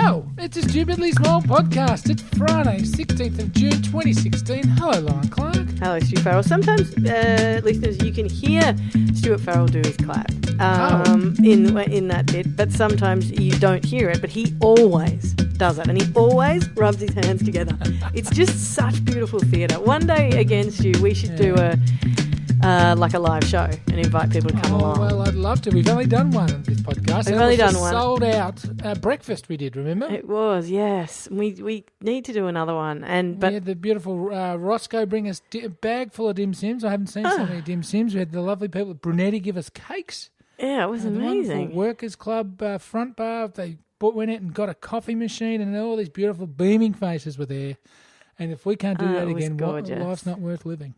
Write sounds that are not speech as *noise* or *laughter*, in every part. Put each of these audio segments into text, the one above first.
Yo, it's a stupidly small podcast. It's Friday, 16th of June 2016. Hello, Lauren Clark. Hello, Stu Farrell. Sometimes, uh, listeners, you can hear Stuart Farrell do his clap um, in in that bit, but sometimes you don't hear it. But he always does it, and he always rubs his hands together. *laughs* It's just such beautiful theatre. One day again, Stu, we should do a uh, like a live show and invite people to come Oh, along. well, I'd love to. We've only done one on this podcast. We've That only done one. Sold out uh, breakfast we did, remember? It was yes. We we need to do another one, and we had the beautiful uh, Roscoe bring us di- a bag full of dim sims. I haven't seen so Ah. many dim sims. We had the lovely people at Brunetti give us cakes. yeah, it was Uh, the amazing. Workers Club uh, front bar. They bought, went out and got a coffee machine, and all these beautiful beaming faces were there. And if we can't do Oh, that again, what, life's not worth living.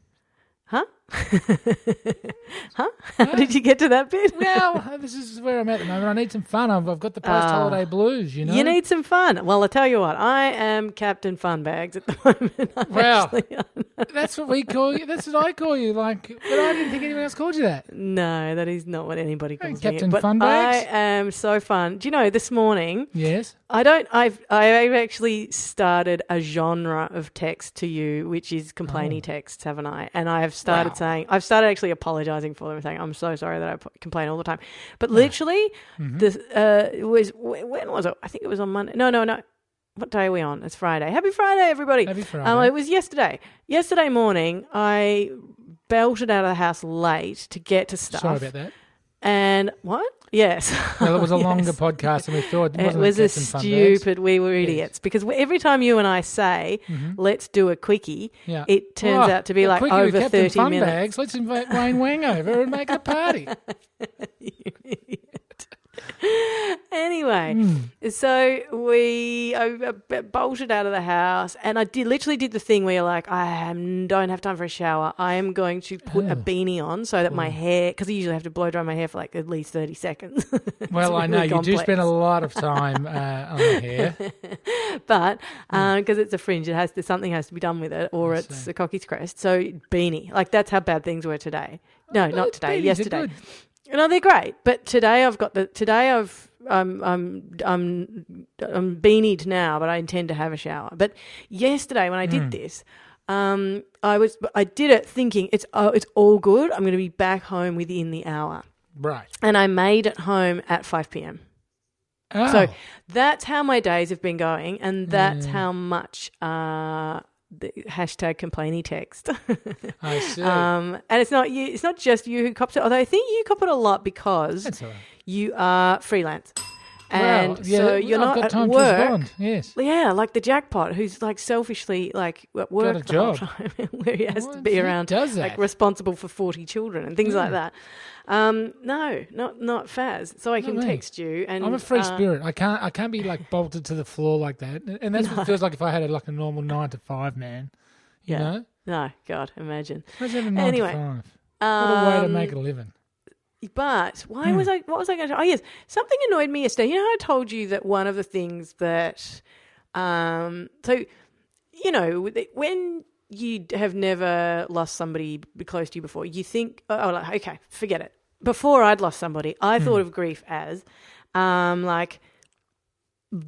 *laughs* Huh? How did you get to that bit? Well, uh, this is where I'm at the moment. I need some fun. I've, I've got the post-holiday oh. blues, you know. You need some fun. Well, I tell you what, I am Captain Funbags at the *laughs* moment. I'm actually *laughs* That's what we call you. That's what I call you. Like, but I didn't think anyone else called you that. no, that is not what anybody Hey, calls Captain me. But Funbags. I am so fun. Do you know this morning? Yes. I don't. I've I've actually started a genre of text to you, which is complainy oh. texts, haven't I? And I have started Oh. Wow. Saying I've started actually apologizing for them, saying I'm so sorry that I p- complain all the time. But literally, Mm-hmm. this uh, was when was it? I think it was on Monday. No, no, no. What day are we on? It's Friday. Happy Friday, everybody. Happy Friday. Um, it was yesterday. Yesterday morning, I belted out of the house late to get to stuff. Sorry about that. And what? Yes. Well, it was a *laughs* Yes. longer podcast than we thought. It Wasn't was a stupid. We were idiots because every time you and I say, "Let's do a quickie," Mm-hmm. Yeah. it turns Oh, out to be like quickie over thirty minutes. Funbags. Let's invite Wayne Wang over and make a party. *laughs* *laughs* Anyway, Hmm. so we I, uh, bolted out of the house, and I did literally did the thing where you're like, I am, don't have time for a shower. I am going to put a Oh. beanie on so that my hair, because I usually have to blow dry my hair for like at least thirty seconds. *laughs* Well, I know really you do complex. spend a lot of time uh, on the hair. *laughs* but Hmm. because it's a fringe, it has to something has to be done with it, or it's a cocky's crest. So beanie, like that's how bad things were today. No, Oh, not today. Yesterday. No, they're great. But today I've got the today I've I'm I'm I'm I'm beanied now, but I intend to have a shower. But yesterday when I did Mm. this. Um, I was I did it thinking it's oh it's all good. I'm going to be back home within the hour, Right. and I made it home at five p.m. Oh, So that's how my days have been going, and that's Mm. how much uh, the hashtag complainy text. *laughs* I see. um, and it's not you. It's not just you who cops it. Although I think you cop it a lot because right. you are freelance, and yeah, so you're I've not at work. respond. Yes. Yeah, like the jackpot, who's like selfishly like at work the whole time, *laughs* where he has to be around, does like responsible for forty children and things like Mm. that. Um, no, not not Faz. So I Not can me. text you, and I'm a free uh, spirit. I can't. I can't be like bolted to the floor like that. And that's *laughs* what it feels like if I had a, like a normal nine to five man. You Yeah. know, No, God, imagine. imagine having nine Anyway, to five. What a way to Um, make a living. But why Hmm. was I? What was I going to? Oh yes, something annoyed me yesterday. You know, how I told you that one of the things that, um, so, you know, when you have never lost somebody close to you before, you think, oh, like, okay, forget it. Before I'd lost somebody, I Hmm. thought of grief as, um, like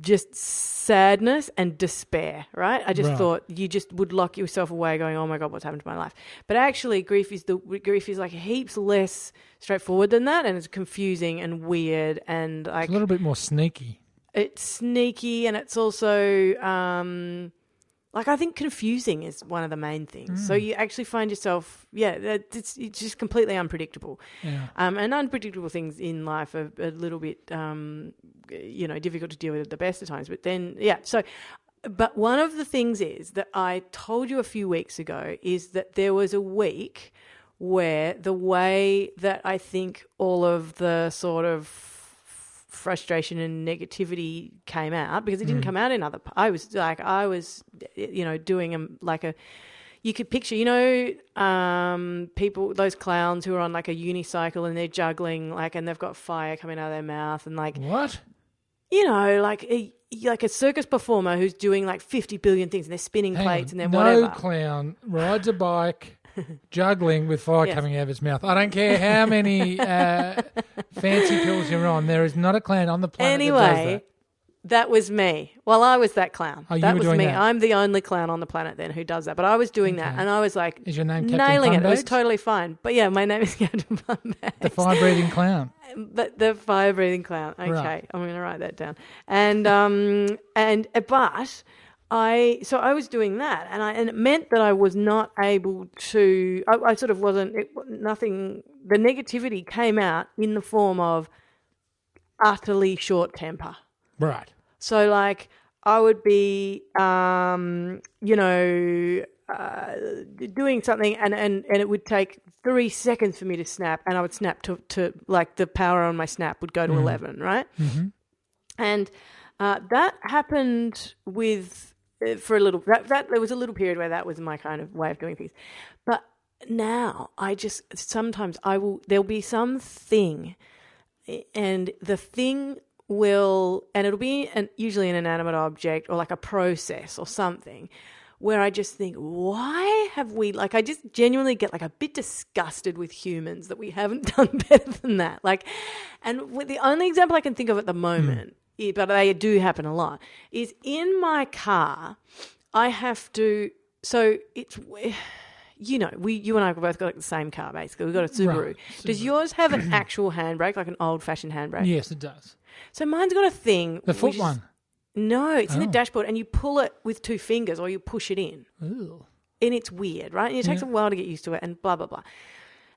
just sadness and despair, right? I just Right. thought you just would lock yourself away going, "Oh my god, what's happened to my life?" But actually grief is the grief is like heaps less straightforward than that and it's confusing and weird and like It's a little bit more sneaky. it's sneaky and it's also um like I think confusing is one of the main things. So you actually find yourself yeah, it's it's just completely unpredictable. Yeah. Um, and unpredictable things in life are a little bit, um, you know, difficult to deal with at the best of times. But then, yeah. So, but one of the things is that I told you a few weeks ago is that there was a week where the way that I think all of the sort of frustration and negativity came out because it didn't come out in other. I was like, I was, you know, doing a, like a you could picture, you know, um, people, those clowns who are on like a unicycle and they're juggling, like, and they've got fire coming out of their mouth, and like, What? you know, like a, like a circus performer who's doing like fifty billion things, and they're spinning Hang plates on. and then no whatever. No clown rides a bike, juggling with fire Yes. coming out of his mouth. I don't care how many *laughs* uh, fancy pills you're on. There is not a clown on the planet that does anyway, that. That was me. Well, I was that clown. Oh, you that was me. that. I'm the only clown on the planet then who does that. But I was doing that, and I was like Is your name Captain nailing it. It was totally fine. But yeah, my name is *laughs* Captain Funbags. The fire breathing clown. But the fire breathing clown. Okay, Right. I'm going to write that down. And um and uh, but I so I was doing that, and I and it meant that I was not able to. I, I sort of wasn't. It, nothing. The negativity came out in the form of utterly short temper. Right. So like I would be, um, you know, uh, doing something, and, and, and it would take three seconds for me to snap, and I would snap to, to like the power on my snap would go to eleven, right? hmm And uh, that happened with for a little. That, that there was a little period where that was my kind of way of doing things, but now I just sometimes I will there'll be some thing eh, and the thing will and it'll be an, usually an inanimate object or like a process or something where I just think, why have we like I just genuinely get like a bit disgusted with humans that we haven't *laughs* done better than that. Like, and with the only example I can think of at the hmm. moment, i- but they do happen a lot, is in my car. I have to. So it's. You know, we you and I have both got like the same car basically. We've got a Subaru. Right, Does Subaru. yours have an *clears throat* actual handbrake, like an old fashioned handbrake? Yes, it does. So mine's got a thing. The foot is- one. No, it's in the Oh. dashboard, and you pull it with two fingers, or you push it in, Ooh. and it's weird, right? And it takes Yeah. a while to get used to it, and blah blah blah.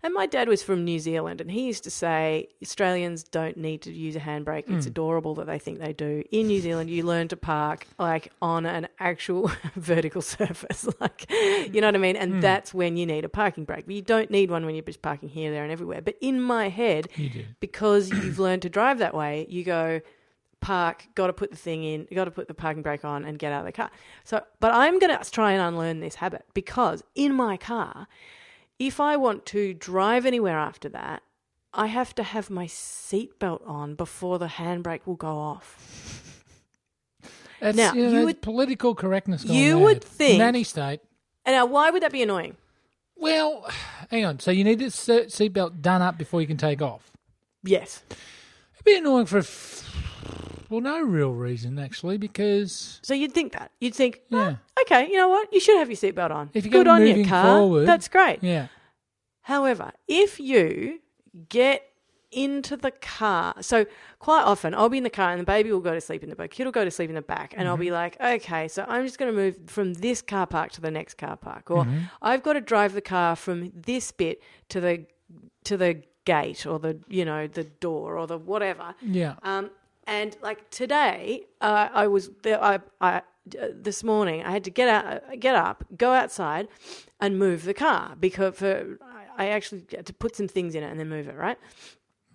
And my dad was from New Zealand, and he used to say Australians don't need to use a handbrake. It's hmm. adorable that they think they do. In New Zealand, you learn to park like on an actual *laughs* vertical surface, *laughs* like you know what I mean. And hmm. that's when you need a parking brake. But you don't need one when you're just parking here, there, and everywhere. But in my head, You because *clears throat* you've learned to drive that way, you go park, got to put the thing in, got to put the parking brake on and get out of the car. So, but I'm going to try and unlearn this habit because in my car, if I want to drive anywhere after that, I have to have my seatbelt on before the handbrake will go off. *laughs* That's, Now, you, know, you would- political correctness. you would think- nanny state. And now, why would that be annoying? Well, hang on. So you need this seatbelt done up before you can take off. Yes. It'd be annoying for a f- well, no real reason actually, because So you'd think that. You'd think, oh, yeah, okay, you know what? You should have your seatbelt on. If you're Good on you, moving car. forward- That's great. yeah, However, if you get into the car, so quite often I'll be in the car and the baby will go to sleep in the back, kid will go to sleep in the back, and I'll be like, okay, so I'm just going to move from this car park to the next car park, or I've got to drive the car from this bit to the to the gate or the you know the door or the whatever. yeah. Um, and like today, uh, I was there. I, I uh, this morning I had to get out, uh, get up, go outside, and move the car because for I I actually had to put some things in it and then move it. Right,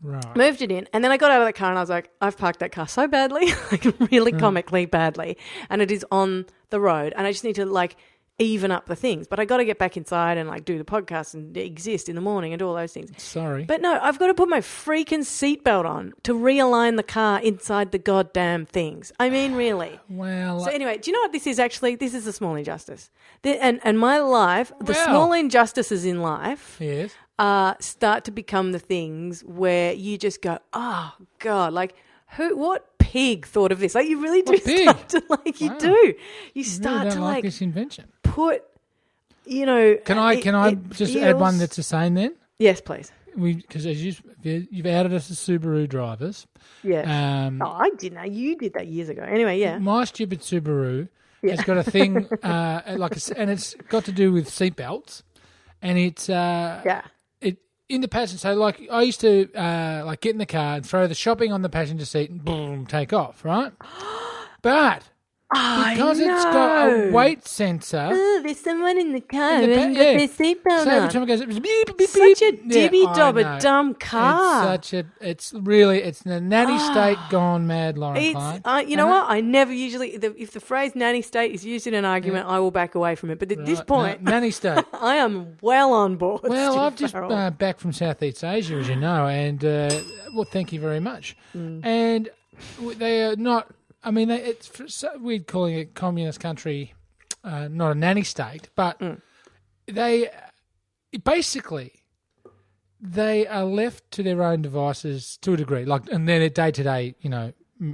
Right. moved it in, and then I got out of the car and I was like, I've parked that car so badly, *laughs* like really comically badly, and it is on the road, and I just need to like even up the things. But I got to get back inside and like do the podcast and exist in the morning and do all those things. Sorry. But no, I've got to put my freaking seatbelt on to realign the car inside the goddamn things. I mean, really. *sighs* well, So anyway, do you know what this is actually? This is a small injustice. The, and and my life, the Wow. small injustices in life, yes. uh, start to become the things where you just go, oh god, like who, what pig thought of this? Like you really do What pig? start to like you Wow. do. You start really to like, like this invention. put, you know. Can I it- can I just add one that's the same then? yes, please. We because as you you've added us as Subaru drivers. Yeah. Um, Oh, I didn't know. You did that years ago. Anyway, yeah. My stupid Subaru Yeah. has got a thing *laughs* uh, like, a and it's got to do with seatbelts, and it's uh, Yeah. In the passenger. So like I used to uh, like get in the car and throw the shopping on the passenger seat and boom, take off, right? *gasps* But because it's got a weight sensor, Oh, there's someone in the car In the got yeah. their seatbelt so every time it goes, it was beep, beep, beep, Such a beep. Yeah, dibby I dobber dumb car. It's such a. It's really. It's the nanny state gone mad, Lauren It's, Klein. uh, you know Uh-huh. what? I never usually, the, if the phrase nanny state is used in an argument, I will back away from it. But at this point, na- nanny state. *laughs* I am well on board. Well, Steve I've just uh, back from Southeast Asia, as you know, and uh, well, thank you very much. Mm. And they are not. I mean, it's we're calling it communist country, uh, not a nanny state, but Mm. they basically they are left to their own devices to a degree, like and their day to day, you know,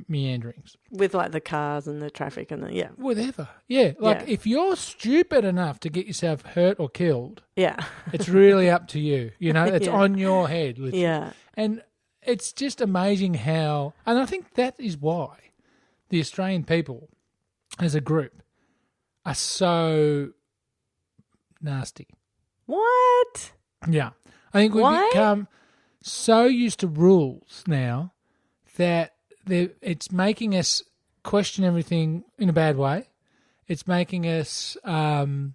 meanderings. with like the cars and the traffic and the yeah, Whatever. Yeah. Like Yeah. if you're stupid enough to get yourself hurt or killed, yeah, it's really up to you. You know, it's *laughs* Yeah. on your head. literally. yeah, And it's just amazing how, and I think that is why the Australian people as a group are so nasty. what? Yeah. I think we've Why? become so used to rules now that it's making us question everything in a bad way. It's making us. Um,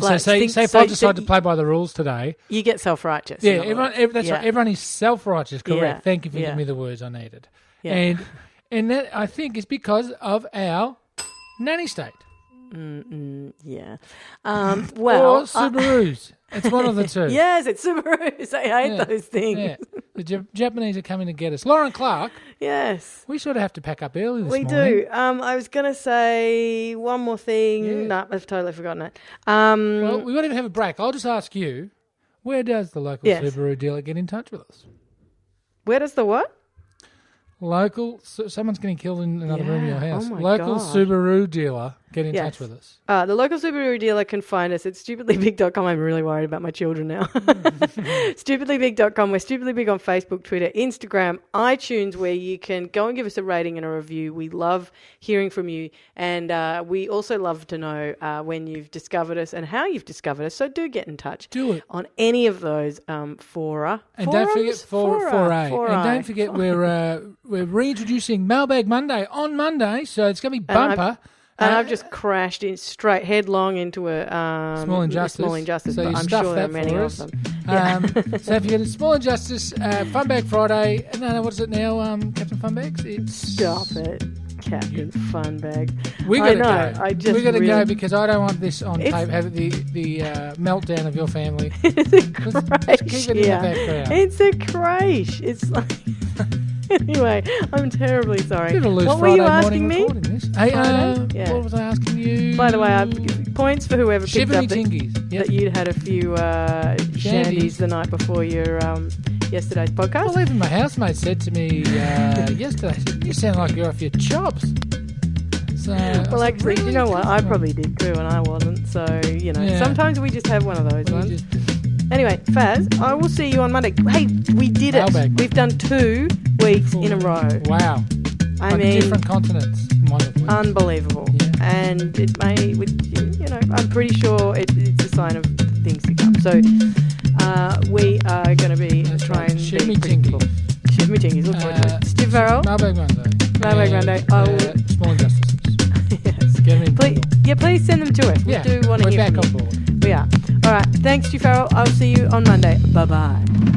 Like, so say, think- say if so- I decide so to play by the rules today, You get self righteous. yeah, everyone, ev- that's Yeah. right. Everyone is self-righteous, correct? Yeah, Thank you for yeah. giving me the words I needed. Yeah. And and that I think is because of our nanny state Yeah. Um, *laughs* well, or Subarus. it's one of the *laughs* two. yes, it's Subarus. I hate Yeah. those things. Yeah. The Jap- Japanese are coming to get us. Lauren Clark, Yes. we sort of have to pack up early this morning. We morning. do. Um, I was going to say one more thing. Yeah. No, I've totally forgotten it. Um, Well, we won't even have a break. I'll just ask you, where does the local Yes. Subaru dealer get in touch with us? where does the what? Local, so someone's getting killed in another room in your Yeah. house. Oh my local God. Subaru dealer, get in Yes. touch with us. Uh, the local Subaru dealer can find us at stupidlybig.com. I'm really worried about my children now. *laughs* *laughs* stupidlybig.com. We're stupidly big on Facebook, Twitter, Instagram, iTunes, where you can go and give us a rating and a review. We love hearing from you. And uh, we also love to know uh, when you've discovered us and how you've discovered us. So do get in touch Do it. on any of those um, fora. And don't forget for Fora. Fora. And don't forget we're uh, we're reintroducing Mailbag Monday on Monday, so it's going to be bumper. And Uh, I've just crashed in straight headlong into a um, Small injustice. Small injustice, So but I'm sure there are that many of them. Um, *laughs* so if you get a small injustice, uh, Funbag Friday. No, no, what is it now, um, Captain Funbags? It's Stop it, Captain Funbag. We I gotta know, go. I just we gotta really- go because I don't want this on It's- tape. Have the the uh, meltdown of your family. *laughs* It's a crash it in the background. It's a crash. It's like. *laughs* *laughs* anyway, I'm terribly sorry. Bit of a loose what were you asking me? Hey, uh, Yeah. what was I asking you? By the way, I points for whoever picked Shiver me up that. Yep. that you'd had a few uh, Shandies. the night before your um, yesterday's podcast. Well, even my housemate said to me uh, *laughs* yesterday, "You sound like you're off your chops." So, Well, actually, really? you know what? I probably did too, and I wasn't. So, you know, Yeah. sometimes we just have one of those you ones. Anyway, Faz, I will see you on Monday. Hey, we did it. Mailbag. We've done two weeks in a row. Wow. I On mean, different continents. in one of them. unbelievable. Yeah. And it may, with- you know, I'm pretty sure it, it's a sign of things to come. So, uh, we are going to be That's trying right. to Shoot be me predictable. tingies. Shoot me tingies. Look forward to Uh, it. Steve Farrell. Mailbag Monday. And, Monday. I will- uh, small injustices. *laughs* yes. Get 'em in. Please, yeah, please send them to us. We yeah, do want to we're hear back from on you. board. We are. All right. Thanks, Stu Farrell. I'll see you on Monday. Bye bye.